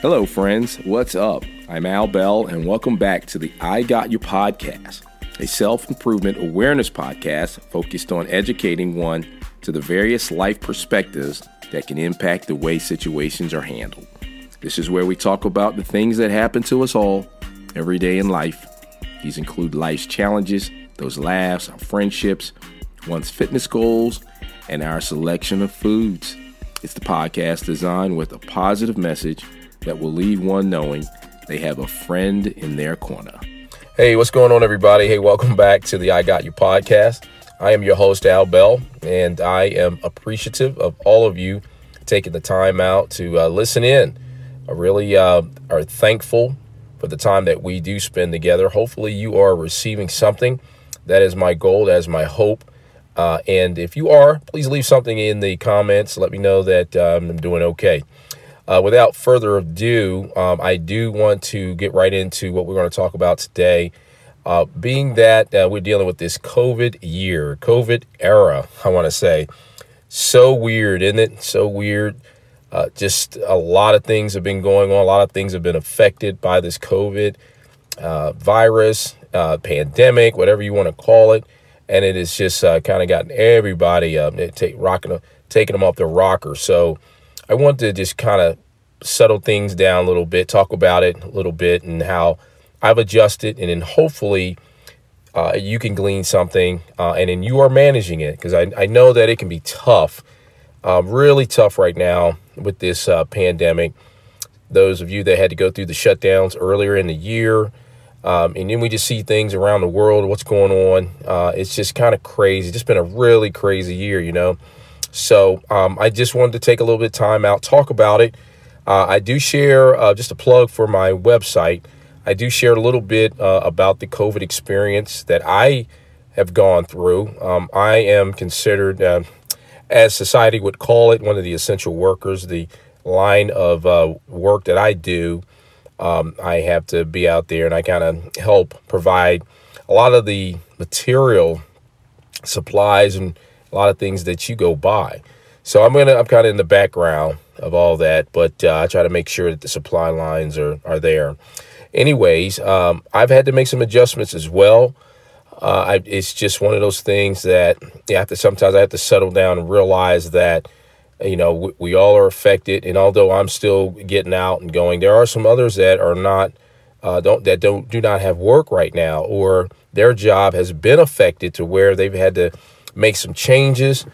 Hello, friends. What's up? I'm Al Bell, and welcome back to the I Got You podcast, a self improvement awareness podcast focused on educating one to the various life perspectives that can impact the way situations are handled. This is where we talk about the things that happen to us all every day in life. These include life's challenges, those laughs, our friendships, one's fitness goals, and our selection of foods. It's the podcast designed with a positive message that will leave one knowing they have a friend in their corner. Hey, what's going on, everybody? Hey, welcome back to the I Got You podcast. I am your host, Al Bell, and I am appreciative of all of you taking the time out to uh, listen in. I really uh, are thankful for the time that we do spend together. Hopefully, you are receiving something. That is my goal, that is my hope. Uh, and if you are, please leave something in the comments. Let me know that um, I'm doing okay. Uh, without further ado, um, I do want to get right into what we're going to talk about today. Uh, being that uh, we're dealing with this COVID year, COVID era, I want to say. So weird, isn't it? So weird. Uh, just a lot of things have been going on. A lot of things have been affected by this COVID uh, virus, uh, pandemic, whatever you want to call it. And it has just kind of gotten everybody take, rocking, taking them off the rocker. So, I want to just kind of settle things down a little bit, talk about it a little bit, and how I've adjusted, and then hopefully uh, you can glean something, uh, and then you are managing it because I, I know that it can be tough, uh, really tough right now with this uh, pandemic. Those of you that had to go through the shutdowns earlier in the year, um, and then we just see things around the world, what's going on. Uh, it's just kind of crazy. It's just been a really crazy year, you know. So um, I just wanted to take a little bit of time out, talk about it. Uh, I do share uh, just a plug for my website. I do share a little bit uh, about the COVID experience that I have gone through. Um, I am considered, uh, as society would call it, one of the essential workers. The line of uh, work that I do, um, I have to be out there and I kind of help provide a lot of the material supplies and a lot of things that you go by. So I'm gonna I'm kind of in the background of all that, but uh, I try to make sure that the supply lines are are there. Anyways, um, I've had to make some adjustments as well. Uh, I, it's just one of those things that you have to sometimes I have to settle down and realize that you know we, we all are affected. And although I'm still getting out and going, there are some others that are not uh, don't that don't do not have work right now, or their job has been affected to where they've had to make some changes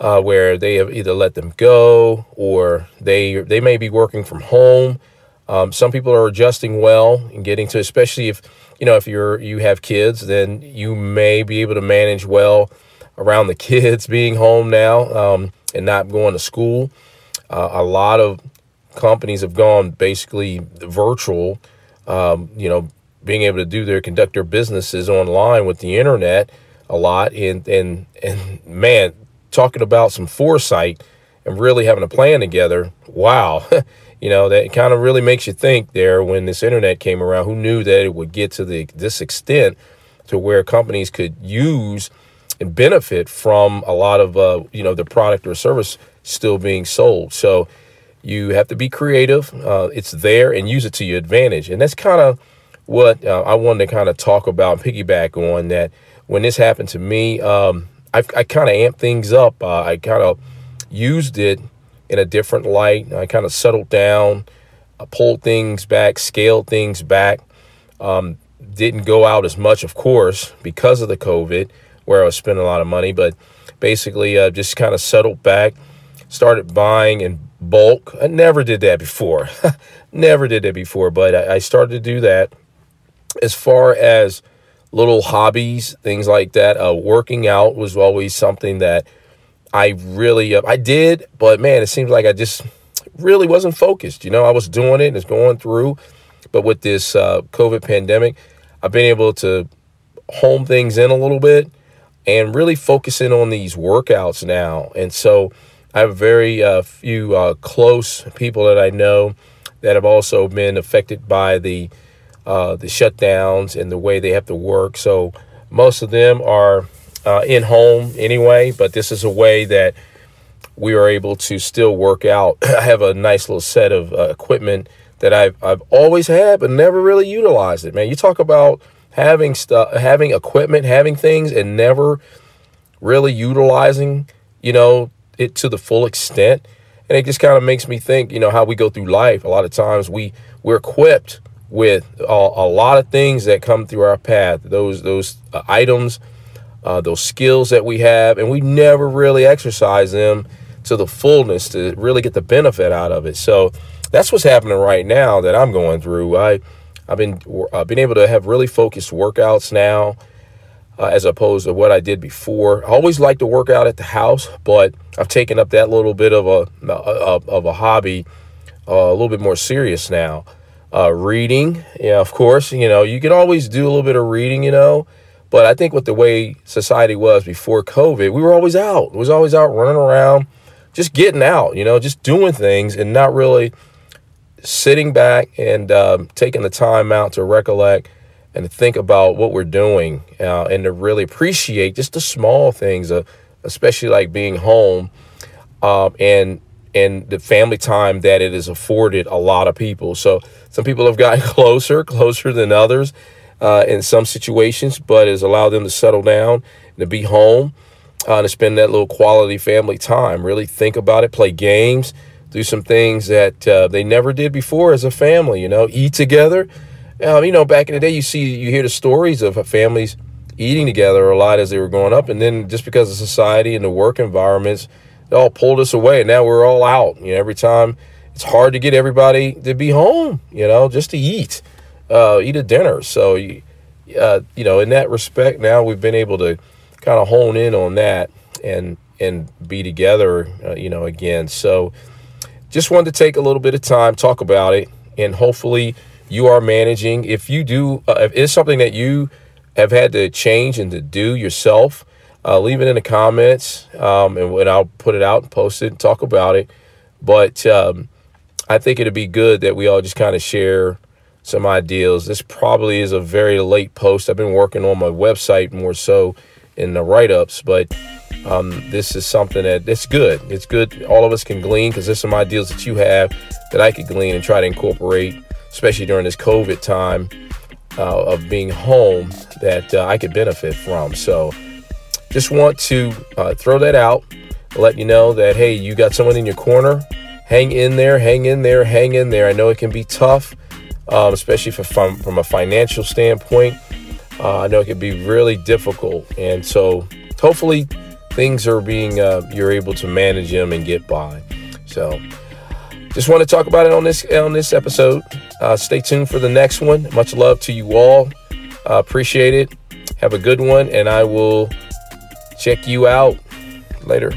uh, where they have either let them go or they they may be working from home. Um, some people are adjusting well and getting to, especially if you know if you're you have kids, then you may be able to manage well around the kids being home now um, and not going to school. Uh, a lot of companies have gone basically virtual. Um, you know, being able to do their conduct their businesses online with the internet a lot. And and and man talking about some foresight and really having a plan together wow. You know that kind of really makes you think there when this internet came around who knew that it would get to the this extent to where companies could use and benefit from a lot of uh, you know the product or service still being sold. So you have to be creative. Uh, it's there and use it to your advantage. And that's kind of what uh, i wanted to kind of talk about piggyback on that when this happened to me, um, I, kind of amped things up. Uh, I kind of used it in a different light. I kind of settled down, I pulled things back, scaled things back. Um, didn't go out as much, of course, because of the COVID, where I was spending a lot of money. But basically, uh, just kind of settled back, started buying in bulk. I never did that before. never did that before, but I, I started to do that. As far as little hobbies, things like that. Uh, working out was always something that I really uh, I did, but man, it seems like I just really wasn't focused. You know, I was doing it and it's going through, but with this uh, COVID pandemic, I've been able to home things in a little bit and really focusing on these workouts now. And so I have very uh, few uh, close people that I know that have also been affected by the uh, the shutdowns and the way they have to work. So most of them are uh, in home anyway, but this is a way that we are able to still work out. I have a nice little set of uh, equipment that I've I've always had, but never really utilized it. Man, you talk about having stuff, having equipment, having things, and never really utilizing, you know, it to the full extent. And it just kind of makes me think, you know, how we go through life. A lot of times we we're equipped with a, a lot of things that come through our path. Those those uh, items, uh, those skills that we have, and we never really exercise them to the fullness to really get the benefit out of it. So that's what's happening right now that I'm going through. I I've been I've been able to have really focused workouts now. Uh, as opposed to what I did before. I always like to work out at the house, but I've taken up that little bit of a, a of a hobby uh, a little bit more serious now. Uh, reading, yeah, of course, you know you can always do a little bit of reading, you know, but I think with the way society was before COVID, we were always out. We was always out running around, just getting out, you know, just doing things and not really sitting back and um, taking the time out to recollect and to think about what we're doing uh, and to really appreciate just the small things, uh, especially like being home um, and and the family time that it has afforded a lot of people. So some people have gotten closer, closer than others uh, in some situations, but has allowed them to settle down and to be home uh, and to spend that little quality family time. Really think about it, play games, do some things that uh, they never did before as a family. You know, eat together. Um, you know, back in the day, you see, you hear the stories of families eating together a lot as they were growing up, and then just because of society and the work environments, they all pulled us away. And now we're all out. You know, every time it's hard to get everybody to be home. You know, just to eat, uh, eat a dinner. So, uh, you know, in that respect, now we've been able to kind of hone in on that and and be together. Uh, you know, again. So, just wanted to take a little bit of time talk about it, and hopefully you are managing. If you do, uh, if it's something that you have had to change and to do yourself, uh, leave it in the comments, um, and, I'll put it out and post it and talk about it. But um, I think it'd be good that we all just kind of share some ideas. This probably is a very late post. I've been working on my website more so in the write ups, but um, this is something that it's good. It's good. All of us can glean because there's some ideas that you have that I could glean and try to incorporate especially during this COVID time uh, of being home, that uh, I could benefit from. So just want to uh, throw that out, let you know that, hey, you got someone in your corner. Hang in there, hang in there, hang in there. I know it can be tough, um, especially from, from a financial standpoint. Uh, I know it can be really difficult. And so hopefully things are being, uh, you're able to manage them and get by. So, just want to talk about it on this on this episode. Uh, stay tuned for the next one. Much love to you all. Uh, appreciate it. Have a good one, and I will check you out later.